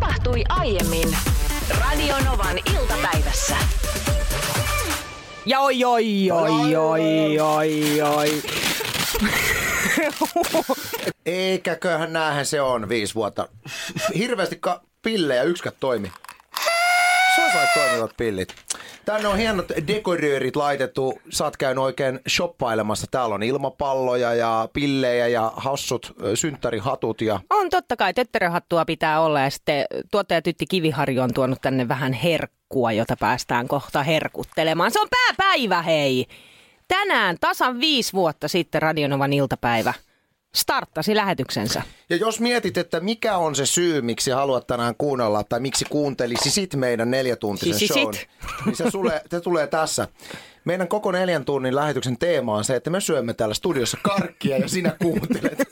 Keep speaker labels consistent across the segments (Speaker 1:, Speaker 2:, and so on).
Speaker 1: tapahtui aiemmin Radionovan iltapäivässä.
Speaker 2: Ja oi, oi, oi, oi, oi, oi.
Speaker 3: Eikäköhän näähän se on viisi vuotta. Hirveästi ka- pillejä yksikät toimi. On toimivat pillit. Tänne on hienot dekoröörit laitettu. Sä oot käynyt oikein shoppailemassa. Täällä on ilmapalloja ja pillejä ja hassut synttärihatut ja
Speaker 2: On totta kai, tötteröhattua pitää olla ja sitten tuottaja Tytti Kiviharju on tuonut tänne vähän herkkua, jota päästään kohta herkuttelemaan. Se on pääpäivä, hei! Tänään tasan viisi vuotta sitten Radionovan iltapäivä starttasi lähetyksensä.
Speaker 3: Ja jos mietit, että mikä on se syy, miksi haluat tänään kuunnella tai miksi kuuntelisi sit meidän neljätuntisen
Speaker 2: Sisi
Speaker 3: shown, niin se, sulle, se tulee tässä. Meidän koko neljän tunnin lähetyksen teema on se, että me syömme täällä studiossa karkkia ja sinä kuuntelet.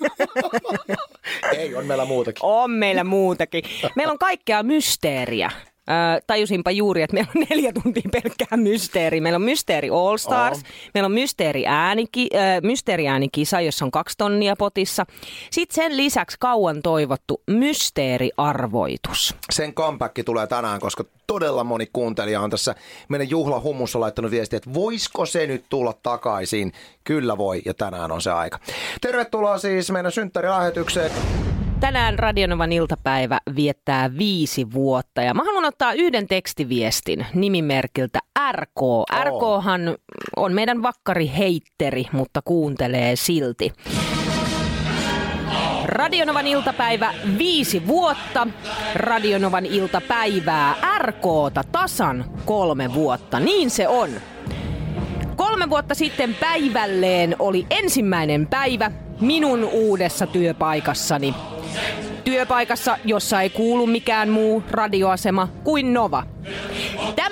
Speaker 3: Ei, on meillä muutakin.
Speaker 2: On meillä muutakin. Meillä on kaikkea mysteeriä. Tajusinpa juuri, että meillä on neljä tuntia pelkkää mysteeri. Meillä on mysteeri All Stars,
Speaker 3: On.
Speaker 2: meillä on mysteeri, ääniki, ö, mysteeri äänikisa, jossa on kaksi tonnia potissa. Sitten sen lisäksi kauan toivottu mysteeriarvoitus.
Speaker 3: Sen comeback tulee tänään, koska todella moni kuuntelija on tässä meidän juhlahumussa laittanut viestiä, että voisiko se nyt tulla takaisin. Kyllä voi, ja tänään on se aika. Tervetuloa siis meidän synttärilähetykseen.
Speaker 2: Tänään Radionovan iltapäivä viettää viisi vuotta ja mä haluan ottaa yhden tekstiviestin nimimerkiltä RK. RKhan on meidän vakkari heitteri, mutta kuuntelee silti. Radionovan iltapäivä viisi vuotta. Radionovan iltapäivää RKta tasan kolme vuotta. Niin se on. Kolme vuotta sitten päivälleen oli ensimmäinen päivä minun uudessa työpaikassani. Työpaikassa, jossa ei kuulu mikään muu radioasema kuin Nova.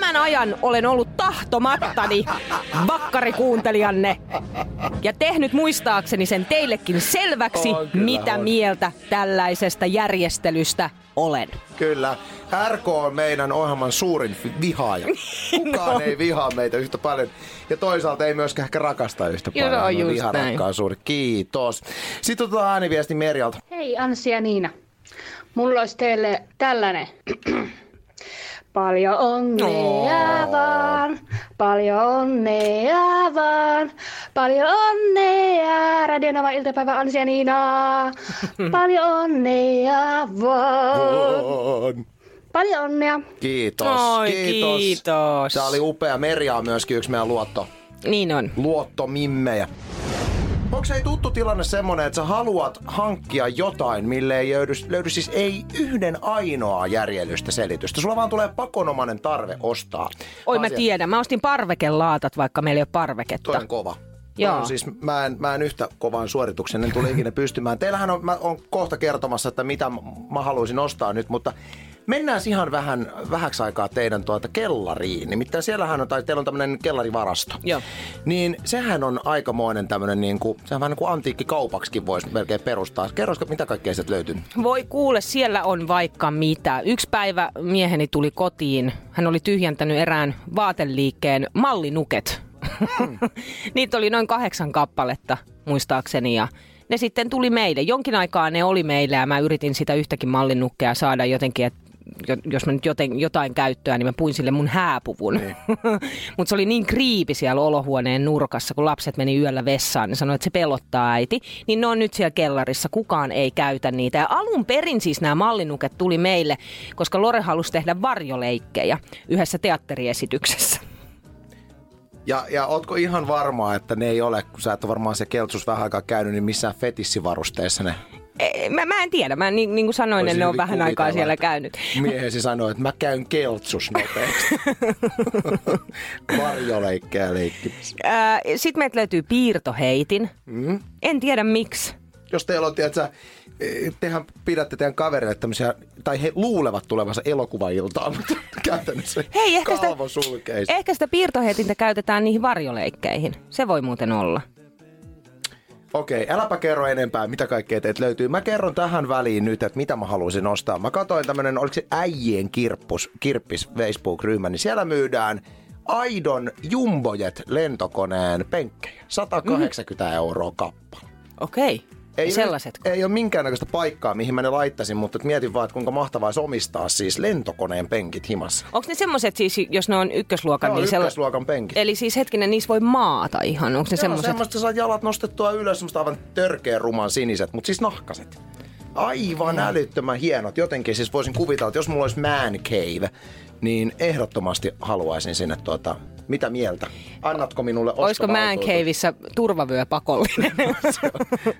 Speaker 2: Tämän ajan olen ollut tahtomattani vakkarikuuntelijanne ja tehnyt muistaakseni sen teillekin selväksi,
Speaker 3: On, kyllä
Speaker 2: mitä
Speaker 3: on.
Speaker 2: mieltä tällaisesta järjestelystä olen.
Speaker 3: Kyllä. RK on meidän ohjelman suurin vihaaja. Kukaan
Speaker 2: No.
Speaker 3: ei vihaa meitä yhtä paljon. Ja toisaalta ei myöskään ehkä rakasta yhtä
Speaker 2: Joo,
Speaker 3: paljon.
Speaker 2: on
Speaker 3: Me
Speaker 2: just
Speaker 3: viha
Speaker 2: näin.
Speaker 3: rakkaan suuri. Kiitos. Sitten otetaan ääniviesti Merjalta.
Speaker 4: Hei Anssi ja Niina. Mulla olisi teille tällainen. Paljon onnea
Speaker 3: Oo.
Speaker 4: vaan, paljon onnea vaan, paljon onnea, Radionova iltapäivä Ansi ja Niina. Paljon onnea vaan,
Speaker 3: On.
Speaker 4: paljon onnea.
Speaker 3: Kiitos.
Speaker 2: Oi,
Speaker 3: kiitos.
Speaker 2: kiitos.
Speaker 3: Tämä oli upea. Merja on myöskin yksi meidän luotto,
Speaker 2: Niin on.
Speaker 3: luottomimmejä. Onko se tuttu tilanne semmonen, että sä haluat hankkia jotain, mille ei löydy, löydy siis ei yhden ainoaa järjelystä selitystä. Sulla vaan tulee pakonomainen tarve ostaa.
Speaker 2: Oi mä
Speaker 3: asia.
Speaker 2: tiedän, mä ostin parvekelaatat, vaikka meillä ei ole parveketta.
Speaker 3: Toi on kova.
Speaker 2: Joo.
Speaker 3: On siis, mä, en, mä en yhtä kovaan suorituksen, en tule ikinä pystymään. Teillähän on, mä on kohta kertomassa, että mitä mä haluaisin ostaa nyt, mutta mennään ihan vähän, vähäksi aikaa teidän tuota kellariin. Nimittäin siellähän on, tai teillä on tämmöinen kellarivarasto.
Speaker 2: Joo.
Speaker 3: Niin sehän on aikamoinen tämmöinen, niin kuin, sehän vähän niin kuin antiikkikaupaksikin voisi melkein perustaa. Kerroisiko, mitä kaikkea sieltä löytyy?
Speaker 2: Voi kuule, siellä on vaikka mitä. Yksi päivä mieheni tuli kotiin. Hän oli tyhjentänyt erään vaateliikkeen mallinuket. Niitä oli noin kahdeksan kappaletta, muistaakseni. Ja ne sitten tuli meille. Jonkin aikaa ne oli meillä ja mä yritin sitä yhtäkin mallinukkea saada jotenkin, että jos mä nyt joten, jotain käyttöä, niin mä puin sille mun hääpuvun.
Speaker 3: Niin.
Speaker 2: Mutta se oli niin kriipi siellä olohuoneen nurkassa, kun lapset meni yöllä vessaan, niin sanoi, että se pelottaa äiti. Niin ne on nyt siellä kellarissa, kukaan ei käytä niitä. Ja alun perin siis nämä mallinuket tuli meille, koska Lore halusi tehdä varjoleikkejä yhdessä teatteriesityksessä.
Speaker 3: Ja, ja ootko ihan varmaa, että ne ei ole, kun sä et ole varmaan se keltsus vähän aikaa käynyt, niin missään fetissivarusteessa ne
Speaker 2: Mä, mä en tiedä, mä niin, niin kuin sanoin,
Speaker 3: Voisin
Speaker 2: ne on vähän aikaa siellä
Speaker 3: että
Speaker 2: käynyt.
Speaker 3: Miehesi sanoi, että mä käyn keltsus nopeasti. Varjoleikkejä leikkimässä.
Speaker 2: Sitten meiltä löytyy piirtoheitin. Mm. En tiedä miksi.
Speaker 3: Jos teillä on, tiedätkö, eh, tehän pidätte teidän kaverille tämmöisiä, tai he luulevat tulevansa elokuvailtaan, mutta käytännössä
Speaker 2: Hei, ehkä sitä, ehkä sitä piirtoheitintä käytetään niihin varjoleikkeihin. Se voi muuten olla.
Speaker 3: Okei, äläpä kerro enempää, mitä kaikkea teet löytyy. Mä kerron tähän väliin nyt, että mitä mä haluaisin ostaa. Mä katsoin tämmönen, oliko se äijien kirppus, kirppis Facebook-ryhmä, niin siellä myydään Aidon Jumbojet lentokoneen penkkejä. 180 euroa kappale.
Speaker 2: Okei.
Speaker 3: Ei,
Speaker 2: sellaiset.
Speaker 3: Ei ole minkäännäköistä paikkaa, mihin mä ne laittaisin, mutta et mietin vaan, että kuinka mahtavaa olisi omistaa siis lentokoneen penkit himassa.
Speaker 2: Onko ne semmoiset siis, jos ne on ykkösluokan,
Speaker 3: Joo,
Speaker 2: niin sella-
Speaker 3: ykkösluokan penkit.
Speaker 2: Eli siis hetkinen, niissä voi maata ihan. Onko ne
Speaker 3: Joo,
Speaker 2: semmoiset?
Speaker 3: semmoista saat jalat nostettua ylös, semmoista aivan törkeä ruman siniset, mutta siis nahkaset. Aivan älyttömän hienot. Jotenkin siis voisin kuvitella, että jos mulla olisi man cave, niin ehdottomasti haluaisin sinne tuota, mitä mieltä? Annatko minulle
Speaker 2: Olisiko Man? Caveissa turvavyö pakollinen?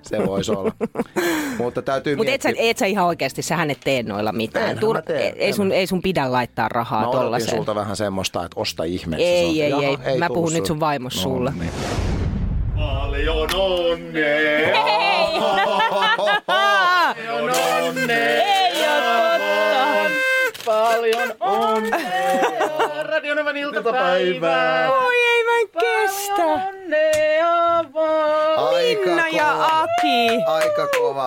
Speaker 3: Se voisi olla. Mutta täytyy
Speaker 2: Mutta et, sä- et sä ihan oikeasti, sähän et tee noilla mitään.
Speaker 3: Mä teen,
Speaker 2: ei, sun, ei sun pidä laittaa rahaa
Speaker 3: Mä odotin
Speaker 2: tollaseen.
Speaker 3: sulta vähän semmoista, että osta ihmeessä.
Speaker 2: Ei,
Speaker 3: Se on-
Speaker 2: ei,
Speaker 3: Jaha,
Speaker 2: ei. Mä puhun nyt sun vaimos sulle.
Speaker 3: niin.
Speaker 5: Paljon onnea!
Speaker 2: Ei oo totta.
Speaker 5: Paljon onnea! Radionovan iltapäivää!
Speaker 2: Oi ei mä en kestä.
Speaker 5: Onnea vaan!
Speaker 3: Aika
Speaker 2: Minna ja
Speaker 3: kova.
Speaker 2: Aki.
Speaker 3: Aika kova.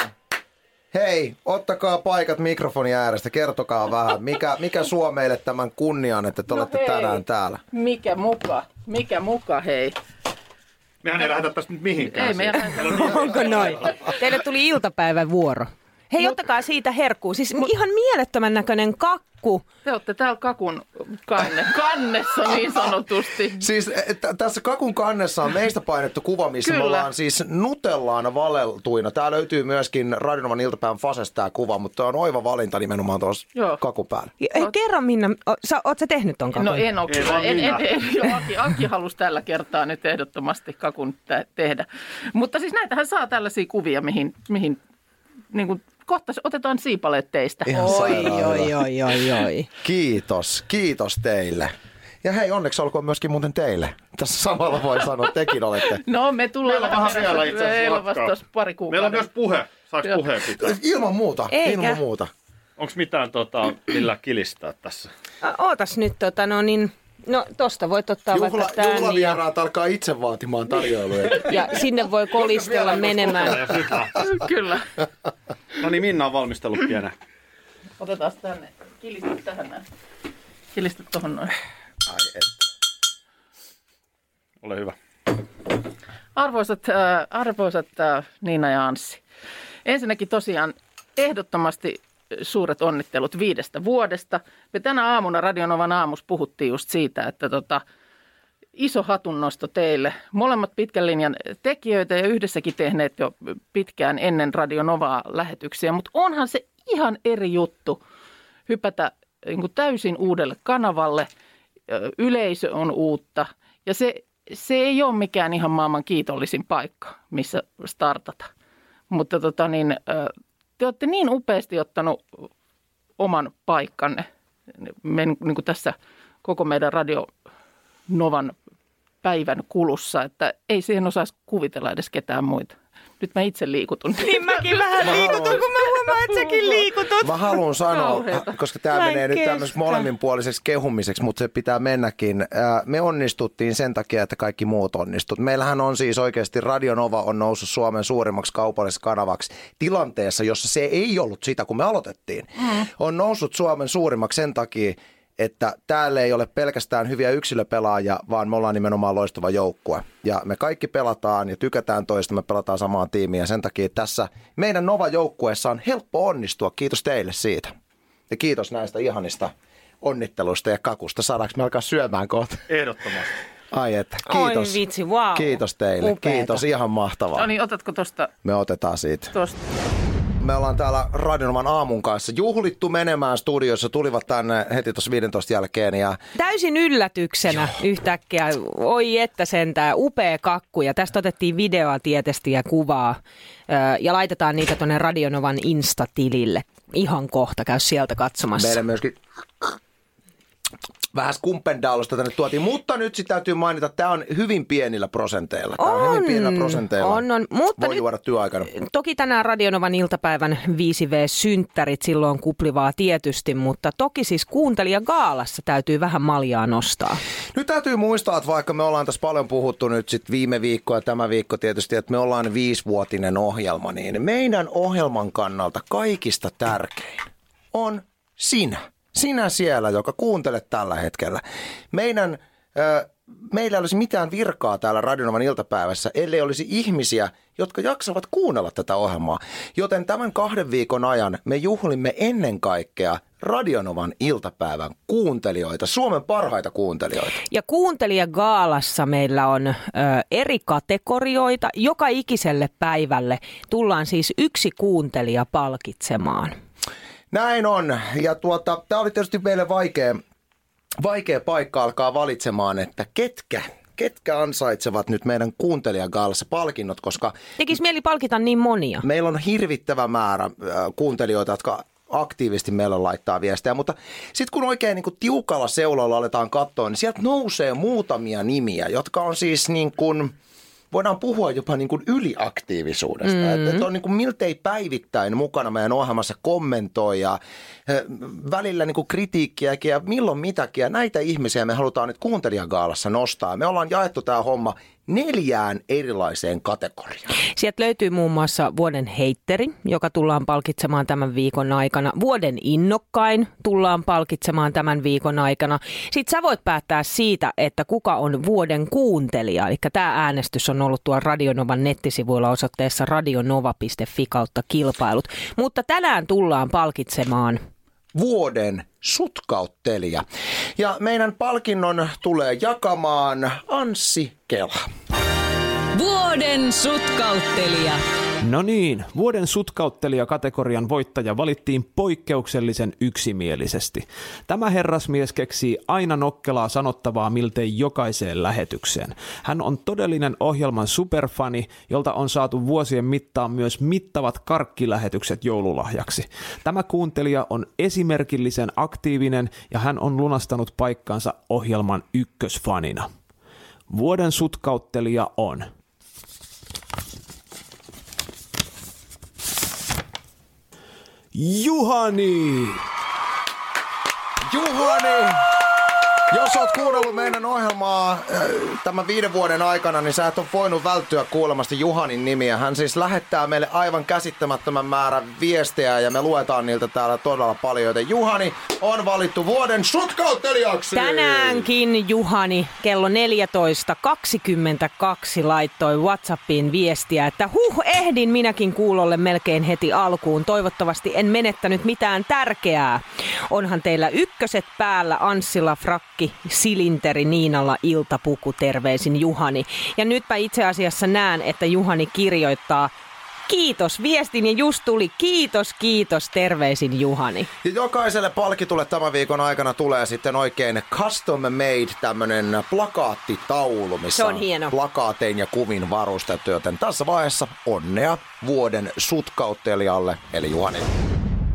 Speaker 3: Hei, ottakaa paikat mikrofonin äärestä, kertokaa vähän, mikä, mikä suo meille tämän kunnian, että te olette
Speaker 6: hei.
Speaker 3: tänään täällä.
Speaker 6: Mikä muka? Mikä muka, hei?
Speaker 5: Mehän ei lähdetä tästä nyt mihinkään.
Speaker 6: Ei meidän
Speaker 2: Onko noin? Teille tuli iltapäivän vuoro. Hei, ottakaa siitä herkkuu. Siis ihan mielettömän näköinen kakku.
Speaker 6: Te olette täällä kakun kanne, kannessa niin sanotusti.
Speaker 3: Siis e, t- tässä kakun kannessa on meistä painettu kuva, missä me
Speaker 6: Kyllä.
Speaker 3: ollaan siis nutellaan valeltuina. Tää löytyy myöskin Radionovan iltapäivän Fasesta tämä kuva, mutta on oiva valinta nimenomaan tuossa
Speaker 6: Joo.
Speaker 3: kakun päällä.
Speaker 2: Ei, kerro Minna, o, sä, oot sä tehnyt ton kakun?
Speaker 6: No en ole kyllä. En, en, en, joo, Aki, Aki halusi tällä kertaa nyt ehdottomasti kakun tä- tehdä. Mutta siis näitähän saa tällaisia kuvia, mihin, mihin niin kuin, kohta otetaan siipaleet teistä.
Speaker 3: Ihan
Speaker 2: Oi, oi, oi, oi, oi.
Speaker 3: Kiitos, kiitos teille. Ja hei, onneksi olkoon myöskin muuten teille. Tässä samalla voi sanoa, että tekin olette.
Speaker 6: No me tullaan
Speaker 5: Meillä on vähän vielä itse asiassa
Speaker 6: pari kuukautta.
Speaker 5: Meillä on myös puhe. Saaks
Speaker 6: Joo.
Speaker 5: puheen pitää?
Speaker 3: Ilman muuta,
Speaker 2: Eikä.
Speaker 3: ilman muuta.
Speaker 5: Onks mitään tota, millä kilistää tässä?
Speaker 2: Ootas nyt, tota, no niin, no tosta voit ottaa
Speaker 3: Juhla,
Speaker 2: vaikka ja,
Speaker 3: juhlavieraat alkaa itse vaatimaan tarjoiluja.
Speaker 2: ja sinne voi kolistella menemään.
Speaker 5: Ja.
Speaker 6: Kyllä.
Speaker 5: No niin, Minna on valmistellut pienen.
Speaker 6: Otetaan tänne. Kilistä tähän näin. Kilistä tuohon noin.
Speaker 3: Ai et.
Speaker 5: Ole hyvä.
Speaker 6: Arvoisat, äh, arvoisat äh, Niina ja Anssi. Ensinnäkin tosiaan ehdottomasti suuret onnittelut viidestä vuodesta. Me tänä aamuna Radionovan aamus puhuttiin just siitä, että tota, iso hatunnosto teille. Molemmat pitkän linjan tekijöitä ja yhdessäkin tehneet jo pitkään ennen Radionovaa lähetyksiä, mutta onhan se ihan eri juttu hypätä niin kuin täysin uudelle kanavalle. Yleisö on uutta ja se, se ei ole mikään ihan maailman kiitollisin paikka, missä startata. Mutta tota niin, te olette niin upeasti ottanut oman paikkanne niin kuin tässä koko meidän Radio Novan päivän kulussa, että ei siihen osaisi kuvitella edes ketään muita. Nyt mä itse liikutun.
Speaker 2: Niin mäkin vähän liikutun, kun mä huomaan, että säkin liikutut.
Speaker 3: Mä haluan sanoa,
Speaker 6: Kauheeta.
Speaker 3: koska tämä
Speaker 2: Mä en
Speaker 3: menee nyt
Speaker 2: kestä.
Speaker 3: tämmöiseksi molemminpuoliseksi kehumiseksi, mutta se pitää mennäkin. Ää, Me onnistuttiin sen takia, että kaikki muut onnistut. Meillähän on siis oikeasti Radio Nova on noussut Suomen suurimmaksi kaupalliseksi kanavaksi tilanteessa, jossa se ei ollut sitä, kun me aloitettiin.
Speaker 2: Mm.
Speaker 3: On noussut Suomen suurimmaksi sen takia, että täällä ei ole pelkästään hyviä yksilöpelaajia, vaan me ollaan nimenomaan loistava joukkue. Ja me kaikki pelataan ja tykätään toista, me pelataan samaan tiimiin ja sen takia tässä meidän Nova-joukkueessa on helppo onnistua. Kiitos teille siitä. Ja kiitos näistä ihanista onnitteluista ja kakusta. Saadaanko me alkaa syömään kohta?
Speaker 5: Ehdottomasti.
Speaker 3: Ai että,
Speaker 2: Oi
Speaker 3: kiitos.
Speaker 2: vitsi, wow.
Speaker 3: Kiitos teille.
Speaker 2: Upeeta.
Speaker 3: Kiitos, ihan mahtavaa.
Speaker 6: No niin, otatko tuosta
Speaker 3: Me otetaan siitä.
Speaker 6: tosta?
Speaker 3: Me ollaan täällä Radionovan aamun kanssa juhlittu menemään studiossa. Tulivat tänne heti tuossa 15 jälkeen ja
Speaker 2: Täysin yllätyksenä yhtäkkiä. Oi että sentään, upea kakku. Ja tästä otettiin videoa tietysti ja kuvaa. Ja laitetaan niitä tuonne Radionovan Insta-tilille. Ihan kohta, käy sieltä katsomassa.
Speaker 3: meidän myöskin vähän skumpendaalosta tänne tuotiin. Mutta nyt sitten täytyy mainita, että tämä on hyvin pienillä prosenteilla. Tämä on, hyvin pienillä prosenteilla.
Speaker 2: on, on. Mutta
Speaker 3: Voi
Speaker 2: nyt-
Speaker 3: juoda työaikana.
Speaker 2: Toki tänään Radionovan iltapäivän 5V-synttärit silloin kuplivaa tietysti, mutta toki siis kuuntelija Gaalassa täytyy vähän maljaa nostaa.
Speaker 3: Nyt täytyy muistaa, että vaikka me ollaan tässä paljon puhuttu nyt sit viime viikko ja tämä viikko tietysti, että me ollaan viisivuotinen ohjelma, niin meidän ohjelman kannalta kaikista tärkein on sinä. Sinä siellä, joka kuuntelet tällä hetkellä. Meidän ö, meillä ei olisi mitään virkaa täällä Radionovan iltapäivässä, ellei olisi ihmisiä, jotka jaksavat kuunnella tätä ohjelmaa. Joten tämän kahden viikon ajan me juhlimme ennen kaikkea Radionovan iltapäivän kuuntelijoita, Suomen parhaita kuuntelijoita.
Speaker 2: Ja kuuntelijagaalassa meillä on ö, eri kategorioita. Joka ikiselle päivälle tullaan siis yksi kuuntelija palkitsemaan.
Speaker 3: Näin on. Ja tuota, tämä oli tietysti meille vaikea, vaikea paikka alkaa valitsemaan, että ketkä, ketkä ansaitsevat nyt meidän kuuntelijagaalassa palkinnot, koska
Speaker 2: Tekis mieli palkita niin monia.
Speaker 3: meillä on hirvittävä määrä kuuntelijoita, jotka aktiivisesti meille laittaa viestejä, mutta sitten kun oikein niin kuin tiukalla seulalla aletaan katsoa, niin sieltä nousee muutamia nimiä, jotka on siis niin kuin, voidaan puhua jopa niin kuin yliaktiivisuudesta. Mm. Että, että on niin kuin miltei päivittäin mukana meidän ohjelmassa kommentoi ja välillä niin kuin kritiikkiäkin ja milloin mitäkin. Ja näitä ihmisiä me halutaan nyt kuuntelijagaalassa nostaa. Me ollaan jaettu tämä homma neljään erilaiseen kategoriaan.
Speaker 2: Sieltä löytyy muun muassa vuoden heitteri, joka tullaan palkitsemaan tämän viikon aikana. Vuoden innokkain tullaan palkitsemaan tämän viikon aikana. Sitten sä voit päättää siitä, että kuka on vuoden kuuntelija. Eli tämä äänestys on ollut tuolla Radionovan nettisivuilla osoitteessa radionova.fi kautta kilpailut. Mutta tänään tullaan palkitsemaan
Speaker 3: vuoden sutkauttelija. Ja meidän palkinnon tulee jakamaan Anssi Kela.
Speaker 1: Vuoden sutkauttelija.
Speaker 7: No niin, vuoden sutkauttelija-kategorian voittaja valittiin poikkeuksellisen yksimielisesti. Tämä herrasmies keksii aina nokkelaa sanottavaa miltei jokaiseen lähetykseen. Hän on todellinen ohjelman superfani, jolta on saatu vuosien mittaan myös mittavat karkkilähetykset joululahjaksi. Tämä kuuntelija on esimerkillisen aktiivinen ja hän on lunastanut paikkansa ohjelman ykkösfanina. Vuoden sutkauttelija on – Juhani!
Speaker 3: Juhani! Jos oot kuunnellut meidän ohjelmaa äh, tämän viiden vuoden aikana, niin sä et ole voinut välttyä kuulemasta Juhanin nimiä. Hän siis lähettää meille aivan käsittämättömän määrän viestejä ja me luetaan niiltä täällä todella paljon. Joten Juhani on valittu vuoden sutkauttelijaksi!
Speaker 2: Tänäänkin Juhani kello 14.22 laittoi Whatsappiin viestiä, että huh, ehdin minäkin kuulolle melkein heti alkuun. Toivottavasti en menettänyt mitään tärkeää. Onhan teillä ykköset päällä Anssilla Frakki, Silinteri, Niinalla iltapuku, terveisin Juhani. Ja nytpä itse asiassa näen, että Juhani kirjoittaa Kiitos, viestini just tuli. Kiitos, kiitos, terveisin Juhani.
Speaker 3: Ja jokaiselle palkitulle tämän viikon aikana tulee sitten oikein custom made tämmönen plakaattitaulu, missä
Speaker 2: Se on hieno.
Speaker 3: plakaatein ja kuvin varustettu, joten tässä vaiheessa onnea vuoden sutkauttelijalle, eli Juhani.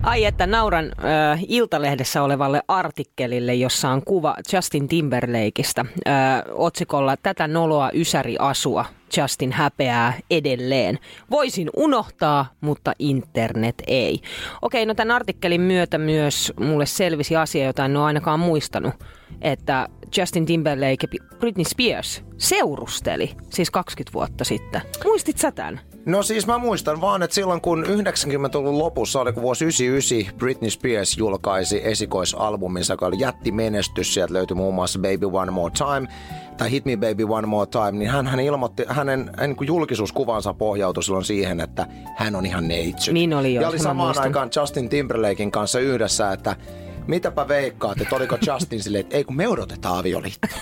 Speaker 2: Ai että nauran äh, Iltalehdessä olevalle artikkelille, jossa on kuva Justin Timberlakeista äh, otsikolla Tätä noloa ysäri asua. Justin häpeää edelleen. Voisin unohtaa, mutta internet ei. Okei, no tämän artikkelin myötä myös mulle selvisi asia, jota en ole ainakaan muistanut, että Justin Timberlake ja Britney Spears seurusteli siis 20 vuotta sitten. Muistit sä tämän?
Speaker 3: No siis mä muistan vaan, että silloin kun 90-luvun lopussa, oli kun vuosi 99, Britney Spears julkaisi esikoisalbuminsa, joka oli jättimenestys. Sieltä löytyi muun muassa Baby One More Time tai Hit Me Baby One More Time, niin hän, hän ilmoitti, hänen, niin julkisuuskuvansa pohjautui silloin siihen, että hän on ihan neitsyt.
Speaker 2: Niin oli jo,
Speaker 3: Ja oli samaan aikaan Justin Timberlakein kanssa yhdessä, että mitäpä veikkaat, että oliko Justin silleen, että ei kun me odotetaan avioliittoa.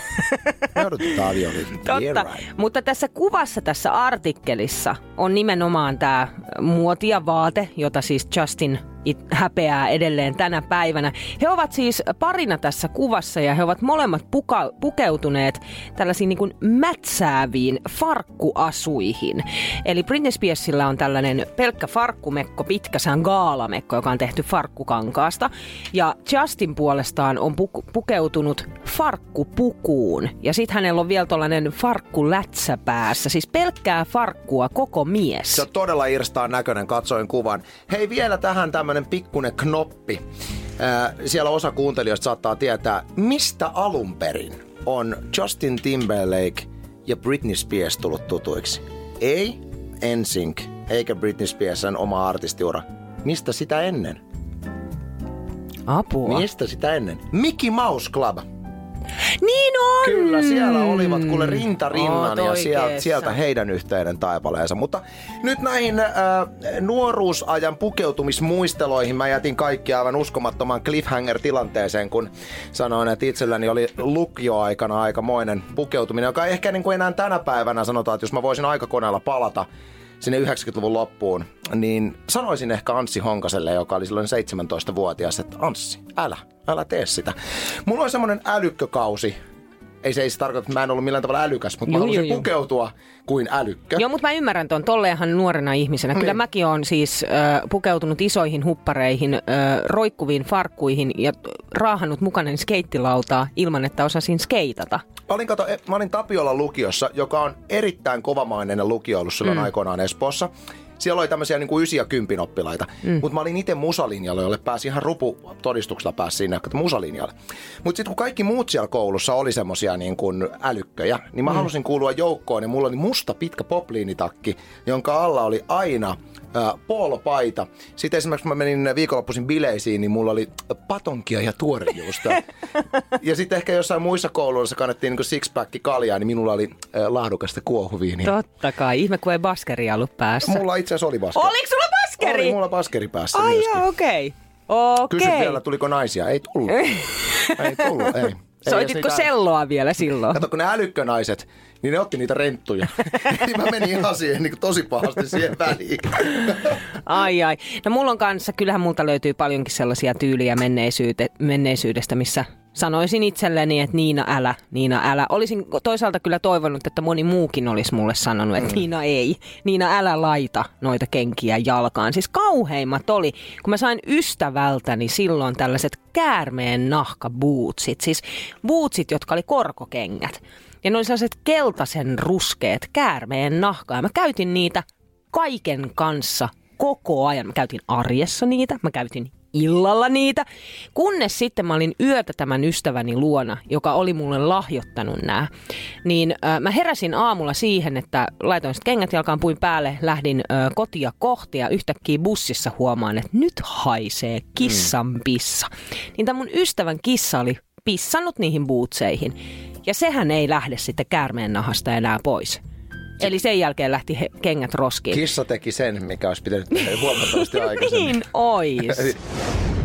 Speaker 3: Me odotetaan avioliittoa.
Speaker 2: Totta,
Speaker 3: Yeah, right.
Speaker 2: mutta tässä kuvassa, tässä artikkelissa on nimenomaan tämä muoti ja vaate, jota siis Justin it- häpeää edelleen tänä päivänä. He ovat siis parina tässä kuvassa ja he ovat molemmat puka- pukeutuneet tällaisiin niin kuin mätsääviin farkkuasuihin. Eli Britney Spearsilla on tällainen pelkkä farkkumekko, pitkä, se on gaalamekko, joka on tehty farkkukankaasta. Ja Justin puolestaan on puku- pukeutunut farkkupukuun. Ja sitten hänellä on vielä tällainen farkkulätsä päässä, siis pelkkää farkkua koko mies.
Speaker 3: Se on todella irstaan näköinen, katsoin kuvan. Hei, vielä tähän tämmönen pikkunen knoppi. Ää, siellä osa kuuntelijoista saattaa tietää, mistä alun perin on Justin Timberlake ja Britney Spears tullut tutuiksi. Ei NSYNC, eikä Britney Spearsin oma artistiura. Mistä sitä ennen?
Speaker 2: Apua.
Speaker 3: Mistä sitä ennen? Mickey Mouse Club.
Speaker 2: Niin on!
Speaker 3: Kyllä, siellä olivat kuule rinta rinnan ja sieltä, sieltä heidän yhteinen taipaleensa. Mutta nyt näihin äh, nuoruusajan pukeutumismuisteloihin mä jätin kaikki aivan uskomattoman cliffhanger-tilanteeseen, kun sanoin, että itselläni oli lukioaikana aikamoinen pukeutuminen, joka ehkä niin kuin enää tänä päivänä sanotaan, että jos mä voisin aikakoneella palata sinne 90-luvun loppuun, niin sanoisin ehkä Anssi Honkaselle, joka oli silloin 17-vuotias, että Anssi, älä, älä tee sitä. Mulla oli semmoinen älykkökausi, ei se ei se tarkoita, että mä en ollut millään tavalla älykäs, mutta mä
Speaker 2: Juu,
Speaker 3: halusin
Speaker 2: juu, juu.
Speaker 3: pukeutua kuin älykkö.
Speaker 2: Joo, mutta mä ymmärrän ton tolleenhan nuorena ihmisenä. Kyllä
Speaker 3: Niin.
Speaker 2: mäkin oon siis äh, pukeutunut isoihin huppareihin, äh, roikkuviin farkkuihin ja raahannut mukana skeittilautaa ilman, että osasin skeitata.
Speaker 3: Mä olin, kato, mä olin Tapiolan lukiossa, joka on erittäin kovamainen lukio ollut silloin mm. aikoinaan Espoossa. Siellä oli tämmöisiä niin kuin 9 ja 10 oppilaita. Mm. Mutta mä olin itse musalinjalla, jolle pääsi ihan rupu todistuksella pääsi sinne että musalinjalle. Mutta sitten kun kaikki muut siellä koulussa oli semmoisia niin kuin älykköjä, niin mä mm. halusin kuulua joukkoon ja mulla oli musta pitkä popliinitakki, jonka alla oli aina poolopaita. Sitten esimerkiksi kun mä menin viikonloppuisin bileisiin, niin mulla oli patonkia ja tuorejuusta. ja sitten ehkä jossain muissa kouluissa kannettiin niin sixpack kaljaa, niin minulla oli laadukasta kuohuviiniä.
Speaker 2: Totta kai. Ihme, kun ei baskeria ollut päässä.
Speaker 3: Mulla itse asiassa oli baskeri.
Speaker 2: Oliko sulla baskeri?
Speaker 3: Oli mulla baskeri päässä
Speaker 2: Ai joo, okei. Okay.
Speaker 3: Kysy
Speaker 2: Okei.
Speaker 3: vielä, tuliko naisia. Ei tullut. ei tullut, ei. Ei,
Speaker 2: Soititko
Speaker 3: niitä-
Speaker 2: selloa vielä silloin?
Speaker 3: Kato, kun ne älykkönaiset, niin ne otti niitä renttuja. niin mä menin ihan siihen niin tosi pahasti siihen väliin.
Speaker 2: Ai ai. No mulla on kanssa, kyllähän multa löytyy paljonkin sellaisia tyyliä menneisyyte, menneisyydestä, missä sanoisin itselleni, että Niina älä, Niina älä. Olisin toisaalta kyllä toivonut, että moni muukin olisi mulle sanonut, että Niina ei, Niina älä laita noita kenkiä jalkaan. Siis kauheimmat oli, kun mä sain ystävältäni silloin tällaiset käärmeen nahkabootsit, siis bootsit, jotka oli korkokengät. Ja ne oli sellaiset keltaisen ruskeat käärmeen nahkaa. Mä käytin niitä kaiken kanssa koko ajan. Mä käytin arjessa niitä, mä käytin illalla niitä, kunnes sitten mä olin yötä tämän ystäväni luona, joka oli mulle lahjoittanut nämä. Niin äh, mä heräsin aamulla siihen, että laitoin sitten kengät jalkaan, puin päälle, lähdin äh, kotia kohti ja yhtäkkiä bussissa huomaan, että nyt haisee kissan pissa. Niin tämä mun ystävän kissa oli pissannut niihin bootseihin. Ja sehän ei lähde sitten käärmeen nahasta enää pois. Eli sen jälkeen lähti he, kengät roskiin.
Speaker 3: Kissa teki sen, mikä olisi pitänyt tehdä huomattavasti aikaisemmin.
Speaker 2: Niin ois.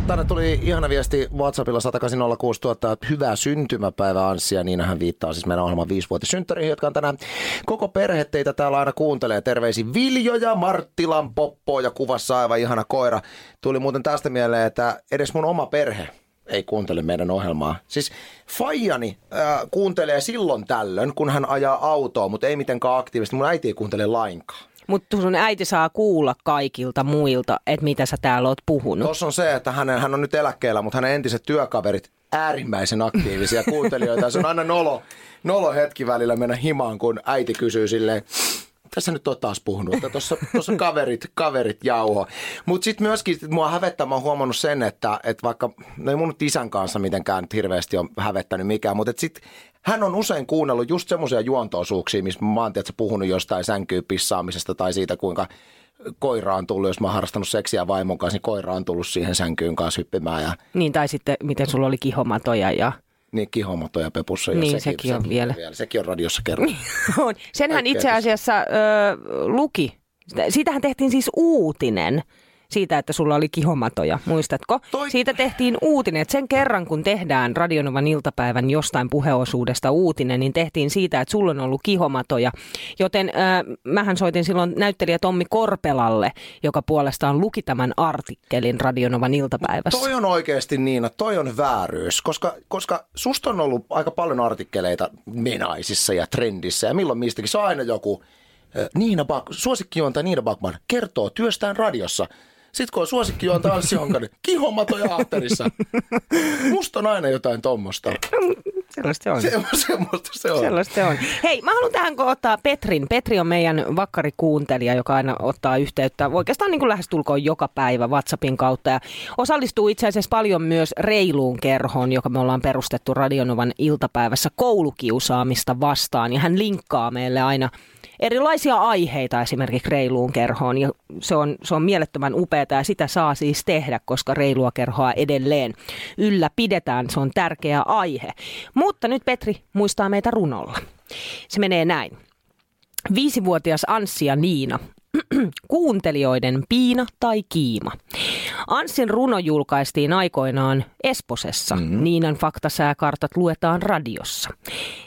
Speaker 3: Tänne tuli ihana viesti WhatsAppilla 18060 000, että hyvää syntymäpäivää Anssi ja Niinahän viittaa siis meidän ohjelman viisivuotissynttäriin, jotka on tänään koko perhe teitä täällä aina kuuntelee. Terveisi Viljo ja Marttilan Poppo ja kuvassa aivan ihana koira. Tuli muuten tästä mieleen, että edes mun oma perhe ei kuuntele meidän ohjelmaa. Siis Fajani äh, kuuntelee silloin tällöin, kun hän ajaa autoa, mutta ei mitenkään aktiivisesti. Mun äiti ei kuuntele lainkaan.
Speaker 2: Mutta sun äiti saa kuulla kaikilta muilta, että mitä sä täällä oot puhunut.
Speaker 3: Tuossa on se, että hänen, hän on nyt eläkkeellä, mutta hänen entiset työkaverit äärimmäisen aktiivisia kuuntelijoita. Se on aina nolo, nolo hetki välillä mennä himaan, kun äiti kysyy silleen, tässä nyt on taas puhunut, että tuossa, tuossa kaverit, kaverit jauho. Mutta sitten myöskin sit mua hävettää, mä oon huomannut sen, että, että vaikka, no ei mun nyt isän kanssa mitenkään nyt hirveästi on hävettänyt mikään, mutta sitten hän on usein kuunnellut just semmoisia juontoosuuksia, missä mä oon tiedätkö, puhunut jostain sänkyyn pissaamisesta tai siitä, kuinka koira on tullut, jos mä oon harrastanut seksiä vaimon kanssa, niin koira on tullut siihen sänkyyn kanssa hyppimään ja
Speaker 2: Niin, tai sitten miten sulla oli kihomatoja ja...
Speaker 3: niin kihomotoja pepussa.
Speaker 2: Niin, sekin on vielä.
Speaker 3: Sekin on radiossa kerran.
Speaker 2: On. Senhän itse asiassa ö, luki. Sitä- Siitähän tehtiin siis uutinen siitä, että sulla oli kihomatoja, muistatko?
Speaker 3: Toi-
Speaker 2: Siitä tehtiin uutinen, että sen kerran kun tehdään Radionovan iltapäivän jostain puheosuudesta uutinen, niin tehtiin siitä, että sulla on ollut kihomatoja. Joten ö, mähän soitin silloin näyttelijä Tommi Korpelalle, joka puolestaan luki tämän artikkelin Radionovan iltapäivässä.
Speaker 3: Toi on oikeasti niin, että toi on vääryys, koska, koska susta on ollut aika paljon artikkeleita menaisissa ja trendissä ja milloin mistäkin. Se on aina joku äh, Niina Bak, suosikkijuontaja Niina Bakman kertoo työstään radiossa. Sitten kun on suosikkijuontaja Anssi Honkanen, kihomatoja aatterissa. Musta on aina jotain tommosta.
Speaker 2: Sellaista se on.
Speaker 3: Se on semmoista se on.
Speaker 2: Sellaista se on. Hei, mä haluan tähän ottaa Petrin. Petri on meidän vakkarikuuntelija, joka aina ottaa yhteyttä oikeastaan niin kuin lähestulkoon joka päivä WhatsAppin kautta. Ja osallistuu itse asiassa paljon myös reiluun kerhoon, joka me ollaan perustettu Radionovan iltapäivässä koulukiusaamista vastaan. Ja hän linkkaa meille aina erilaisia aiheita esimerkiksi reiluun kerhoon. Ja se on, se on mielettömän upeaa ja sitä saa siis tehdä, koska reilua kerhoa edelleen ylläpidetään. Se on tärkeä aihe. Mutta nyt Petri muistaa meitä runolla. Se menee näin. Viisivuotias Anssi ja Niina kuuntelijoiden piina tai kiima. Anssin runo julkaistiin aikoinaan Esposessa. Mm-hmm. Niinan faktasääkartat luetaan radiossa.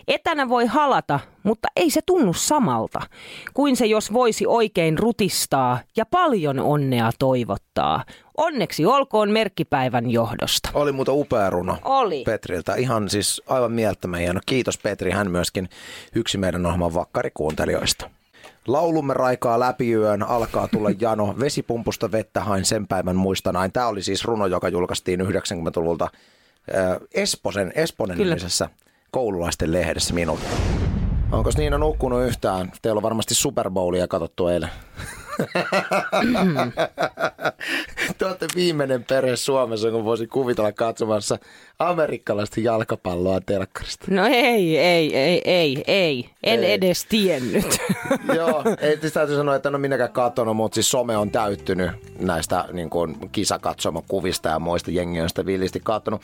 Speaker 2: Etänä voi halata, mutta ei se tunnu samalta kuin se, jos voisi oikein rutistaa ja paljon onnea toivottaa. Onneksi olkoon merkkipäivän johdosta.
Speaker 3: Oli muuta upea runo
Speaker 2: Oli.
Speaker 3: Petriltä. Ihan siis aivan mielettömän hieno. Kiitos Petri, hän myöskin yksi meidän ohjelman vakkarikuuntelijoista. Laulumme raikaa läpi yön, alkaa tulla jano. Vesipumpusta vettä hain sen päivän muistanain. Tämä oli siis runo, joka julkaistiin 90-luvulta äh, Esposen, Esponen nimisessä koululaisten lehdessä minulle. Onko Niina nukkunut yhtään? Teillä on varmasti Super Bowlia katsottu eilen. Te olette viimeinen perhe Suomessa, kun voisi kuvitella katsomassa amerikkalaista jalkapalloa telkkarista.
Speaker 2: No ei, ei, ei, ei, ei. En
Speaker 3: Ei.
Speaker 2: edes tiennyt.
Speaker 3: Joo, ei siis täytyy sanoa, että en ole minäkään katsonut, mutta siis some on täyttynyt näistä niin kuin kisakatsomakuvista ja muista jengi on sitä villisti katsonut.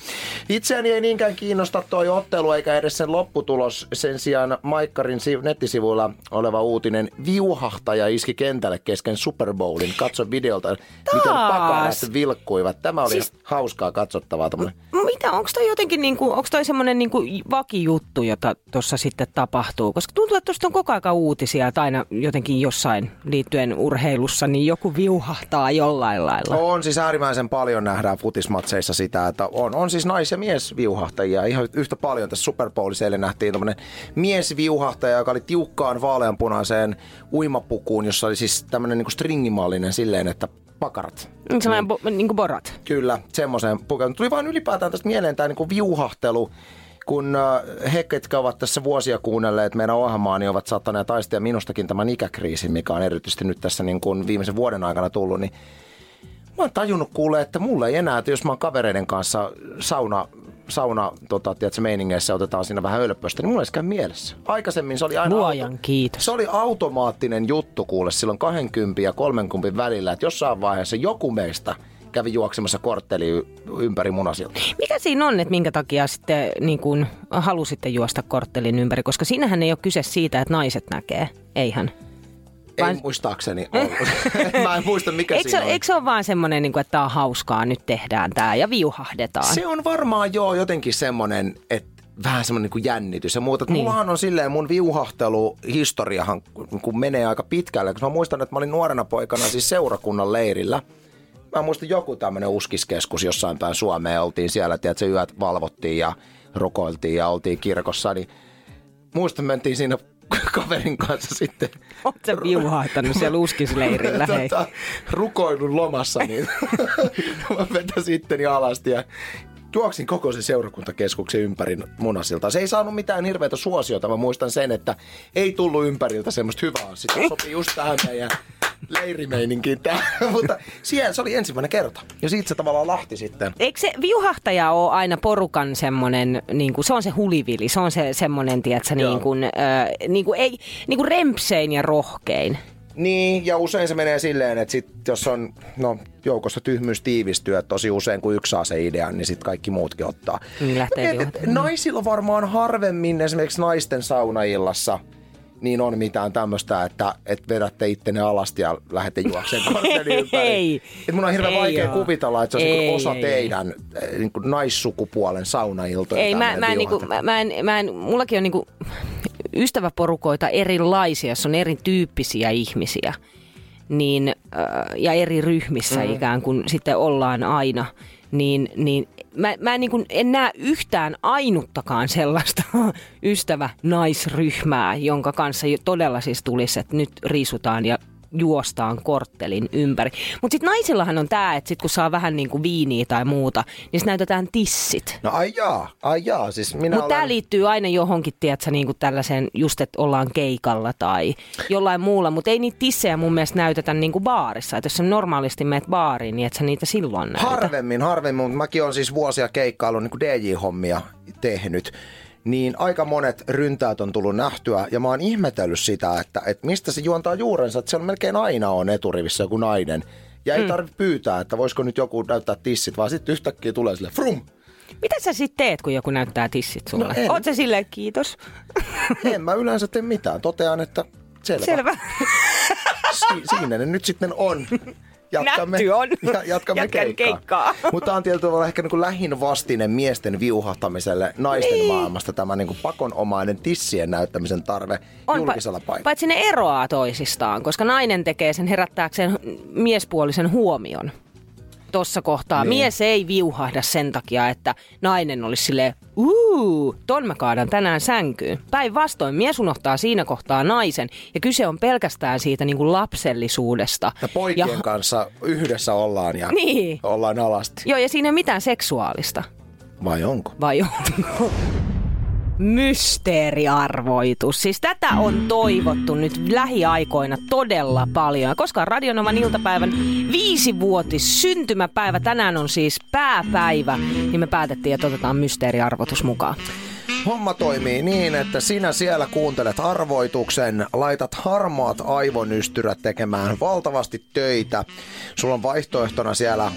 Speaker 3: Itseäni ei niinkään kiinnosta toi ottelu eikä edes sen lopputulos. Sen sijaan Maikkarin si- nettisivuilla oleva uutinen viuhahtaja iski kentälle kesken Super Bowlin. Katso videolta, miten
Speaker 2: Taas?
Speaker 3: Pakarat vilkkuivat. Tämä oli
Speaker 2: Siis-
Speaker 3: siis... hauskaa katsottavaa. Tommonen.
Speaker 2: Mitä, onko toi jotenkin niinku, onko toi semmoinen niinku vakijuttu, jota tuossa sitten tapahtuu? Koska tuntuu, että tuosta on koko aika uutisia, että aina jotenkin jossain liittyen urheilussa, niin joku viuhahtaa jollain lailla.
Speaker 3: On siis äärimmäisen paljon nähdään futismatseissa sitä, että on, on siis nais- ja miesviuhahtajia. Ihan yhtä paljon tässä Super Bowlissa eilen nähtiin tämmöinen miesviuhtaja, joka oli tiukkaan vaaleanpunaiseen uimapukuun, jossa oli siis tämmöinen niinku stringimallinen silleen, että pakarat.
Speaker 2: Sellainen bo, niin kuin borat.
Speaker 3: Kyllä, semmoiseen pukeutunut. Tuli vaan ylipäätään tästä mieleen tämä niinku viuhahtelu, kun äh, he, ketkä ovat tässä vuosia kuunnelleet meidän ohjelmaa, niin ovat saattaneet taistia minustakin tämän ikäkriisin, mikä on erityisesti nyt tässä niin kuin viimeisen vuoden aikana tullut, niin mä oon tajunnut kuulee, että mulle ei enää, että jos mä oon kavereiden kanssa sauna, sauna tota, tiedätkö, meiningeissä otetaan siinä vähän ölppöstä, niin mulla ei käy mielessä. Aikaisemmin se oli aina
Speaker 2: Luojan kiitos.
Speaker 3: se oli automaattinen juttu kuule silloin 20 ja 30 välillä, että jossain vaiheessa joku meistä kävi juoksemassa kortteli ympäri munasilta.
Speaker 2: Mikä siinä on, että minkä takia sitten niin kuin, halusitte juosta korttelin ympäri? Koska siinähän ei ole kyse siitä, että naiset näkee. Eihän.
Speaker 3: Ei
Speaker 2: Vai-
Speaker 3: muistaakseni ollut. Mä en muista mikä
Speaker 2: Eikö se,
Speaker 3: siinä on.
Speaker 2: eikö se ole vaan semmoinen, niin kuin, että tämä on hauskaa, nyt tehdään tämä ja viuhahdetaan?
Speaker 3: Se on varmaan joo jotenkin semmoinen, että vähän semmoinen niin kuin jännitys ja muuta. Niin.
Speaker 2: Niin.
Speaker 3: Mullahan on silleen mun viuhahteluhistoriahan kun menee aika pitkälle. Koska mä muistan, että mä olin nuorena poikana siis seurakunnan leirillä. Mä muistan joku tämmöinen uskiskeskus jossain päin Suomeen. Oltiin siellä, tiedätkö, yöt valvottiin ja rukoiltiin ja oltiin kirkossa. Niin muistan, mentiin siinä kaverin kanssa sitten
Speaker 2: Oot sä viuhahtanut siellä uskisleirillä? Hei.
Speaker 3: tota, rukoilun lomassa, niin mä vetäsin itteni alasti ja juoksin koko sen seurakuntakeskuksen ympäri munasilta. Se ei saanut mitään hirveätä suosiota. Mä muistan sen, että ei tullut ympäriltä semmoista hyvää. Sitä sopii just tähän meidän leirimeininkiin. Tää. Mutta siellä se oli ensimmäinen kerta. Ja siitä se tavallaan lahti sitten.
Speaker 2: Eikö se viuhahtaja ole aina porukan semmoinen, niin kuin, se on se hulivili, se on se semmoinen, tiedätkö,
Speaker 3: Joo.
Speaker 2: niin kuin, äh, niin kuin, ei, niin kuin rempsein ja rohkein.
Speaker 3: Niin, ja usein se menee silleen, että sit, jos on no, joukossa tyhmyys tiivistyy, että tosi usein kun yksi saa se idean, niin sitten kaikki muutkin ottaa.
Speaker 2: Niin lähtee
Speaker 3: mietin, naisilla varmaan harvemmin esimerkiksi naisten saunaillassa niin on mitään tämmöistä, että, että vedätte ittenne alasti ja lähdette juokseen korttelin ympäri.
Speaker 2: Ei.
Speaker 3: Et mun on hirveän
Speaker 2: Ei
Speaker 3: vaikea
Speaker 2: oo.
Speaker 3: kuvitella, että se on niin
Speaker 2: Ei,
Speaker 3: osa
Speaker 2: ei,
Speaker 3: teidän eh, niin kuin naissukupuolen saunailtoja.
Speaker 2: Ei, mä, mä, en, niinku,
Speaker 3: viuhate.
Speaker 2: mä, mä, en, mä en, mullakin on niinku ystäväporukoita erilaisia, jos on erityyppisiä ihmisiä. Niin, ja eri ryhmissä mm. ikään kuin sitten ollaan aina. Niin, niin mä, mä en, niin kuin, en näe yhtään ainuttakaan sellaista ystävä-naisryhmää, jonka kanssa todella siis tulisi, että nyt riisutaan ja juostaan korttelin ympäri. Mutta sitten naisillahan on tämä, että sit kun saa vähän niin kuin viiniä tai muuta, niin näytetään tissit.
Speaker 3: No ai jaa, ai jaa. Siis minä
Speaker 2: Mutta
Speaker 3: olen...
Speaker 2: tämä liittyy aina johonkin, tiedätkö, niin kuin tällaiseen, just että ollaan keikalla tai jollain muulla. Mutta ei niitä tissejä mun mielestä näytetä niin kuin baarissa. Että jos sä normaalisti meet baariin, niin et sä niitä silloin näytä.
Speaker 3: Harvemmin, harvemmin, mutta mäkin olen siis vuosia keikkaillut niin DJ-hommia tehnyt. Niin aika monet ryntäät on tullut nähtyä ja mä oon ihmetellyt sitä, että, että mistä se juontaa juurensa, että se on melkein aina on eturivissä joku nainen. Ja ei tarvitse pyytää, että voisiko nyt joku näyttää tissit, vaan sitten yhtäkkiä tulee sille frum.
Speaker 2: Mitä sä sitten teet, kun joku näyttää tissit sulle?
Speaker 3: No.
Speaker 2: Oot sä silleen, kiitos.
Speaker 3: En mä yleensä tee mitään, totean, että selvä.
Speaker 2: Selvä.
Speaker 3: Si- siinä ne nyt sitten on.
Speaker 2: Nähty on.
Speaker 3: Ja, jatkamme
Speaker 2: Jatkan
Speaker 3: keikkaa.
Speaker 2: keikkaa.
Speaker 3: Mutta on tietyllä tavalla ehkä niin kuin lähin vastine miesten viuhahtamiselle naisten niin. maailmasta tämä niin kuin pakonomainen tissien näyttämisen tarve
Speaker 2: On,
Speaker 3: julkisella
Speaker 2: pa-
Speaker 3: paikalla.
Speaker 2: Paitsi ne eroaa toisistaan, koska nainen tekee sen herättääkseen miespuolisen huomion. Tossa kohtaa.
Speaker 3: Niin.
Speaker 2: Mies ei viuhahda sen takia, että nainen olisi silleen, uuu, ton mä kaadan tänään sänkyyn. Päinvastoin mies unohtaa siinä kohtaa naisen ja kyse on pelkästään siitä niin kuin lapsellisuudesta.
Speaker 3: Ja poikien ja... kanssa yhdessä ollaan ja
Speaker 2: Niin.
Speaker 3: ollaan alasti.
Speaker 2: Joo, ja siinä ei mitään seksuaalista.
Speaker 3: Vai onko?
Speaker 2: Vai onko? Mysteeriarvoitus. Siis tätä on toivottu nyt lähiaikoina todella paljon. Koska on Radionovan iltapäivän viisivuotis syntymäpäivä, tänään on siis pääpäivä, niin me päätettiin, että otetaan mysteeriarvoitus mukaan.
Speaker 3: Homma toimii niin, että sinä siellä kuuntelet arvoituksen, laitat harmaat aivonystyrät tekemään valtavasti töitä. Sulla on vaihtoehtona siellä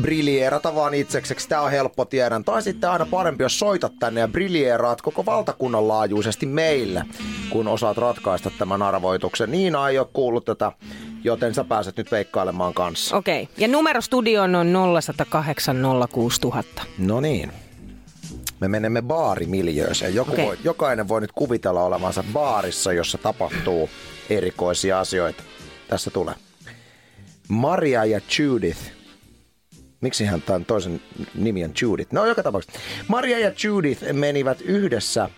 Speaker 3: briljeerata vaan itsekseksi, tämä on helppo tiedän. Tai sitten aina parempi, jos soitat tänne ja briljeeraat koko valtakunnan laajuisesti meille, kun osaat ratkaista tämän arvoituksen. Niina ei ole kuullut tätä, joten sä pääset nyt veikkailemaan kanssa.
Speaker 2: Okei, okay. ja numero studioon on 0108 06000.
Speaker 3: No niin. Me menemme baarimiljööseen. Joku
Speaker 2: Okei.
Speaker 3: voi, jokainen voi nyt kuvitella olevansa baarissa, jossa tapahtuu erikoisia asioita. Tässä tulee. Maria ja Judith. Miksi hän tämän toisen nimi on Judith? No joka tapauksessa. Maria ja Judith menivät yhdessä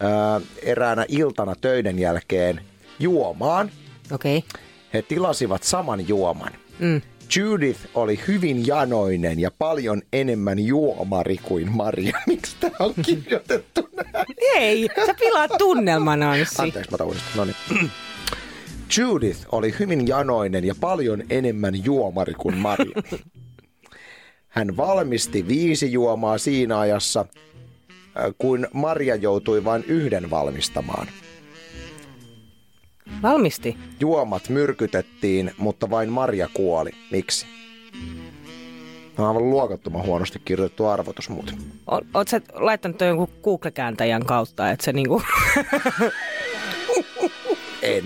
Speaker 3: ää, eräänä iltana töiden jälkeen juomaan.
Speaker 2: Okei. Okay.
Speaker 3: He tilasivat saman juoman.
Speaker 2: Mm.
Speaker 3: Judith oli hyvin janoinen ja paljon enemmän juomari kuin Maria. Miksi tämä on kirjoitettu näin?
Speaker 2: Ei, sä pilaat tunnelman, Anssi.
Speaker 3: Anteeksi, mä uudestaan. No niin. Judith oli hyvin janoinen ja paljon enemmän juomari kuin Maria. Hän valmisti viisi juomaa siinä ajassa, äh, kun Maria joutui vain yhden valmistamaan.
Speaker 2: Valmisti.
Speaker 3: Juomat myrkytettiin, mutta vain Maria kuoli. Miksi? Tämä on aivan luokattoman huonosti kirjoitettu arvotus muuten.
Speaker 2: O- Oot sä laittanut jonkun Google-kääntäjän kautta, että se niinku...
Speaker 3: En.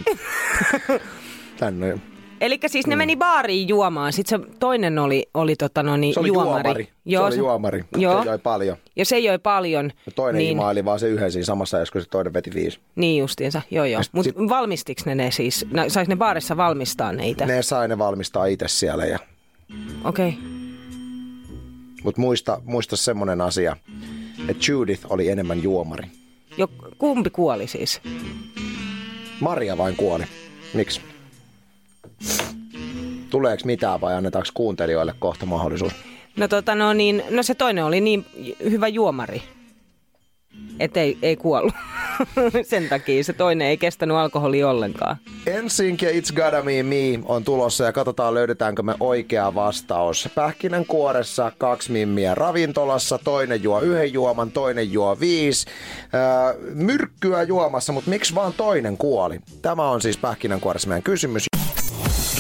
Speaker 3: Tänne.
Speaker 2: Eli siis ne meni baariin juomaan, sitten se toinen oli, oli tota no niin,
Speaker 3: Se oli
Speaker 2: juomari.
Speaker 3: juomari. se oli juomari.
Speaker 2: Joo.
Speaker 3: Se joi paljon.
Speaker 2: Ja se joi paljon.
Speaker 3: Ja toinen
Speaker 2: niin,
Speaker 3: imaili vaan se yhden siinä samassa ajassa, kun se toinen veti viisi.
Speaker 2: Niin justiinsa, joo joo. Mutta
Speaker 3: sit-
Speaker 2: valmistiks ne ne siis? No, sais ne baarissa valmistaa ne itse?
Speaker 3: Ne sai ne valmistaa itse siellä. Ja...
Speaker 2: Okei. Okay.
Speaker 3: Mutta muista, muista semmonen asia, että Judith oli enemmän juomari.
Speaker 2: Jo, kumpi kuoli siis?
Speaker 3: Maria vain kuoli. Miksi? Tuleeko mitään vai annetaanko kuuntelijoille kohta mahdollisuus?
Speaker 2: No tota no niin, no se toinen oli niin hyvä juomari, että ei, ei kuollut. Sen takia se toinen ei kestänyt alkoholia ollenkaan.
Speaker 3: Ensink ja It's Gotta Be Me on tulossa ja katsotaan löydetäänkö me oikea vastaus. Pähkinän kuoressa kaksi mimmiä ravintolassa, toinen juo yhden juoman, toinen juo viisi. Öö, myrkkyä juomassa, mutta miksi vaan toinen kuoli? Tämä on siis pähkinän kuoressa meidän kysymys.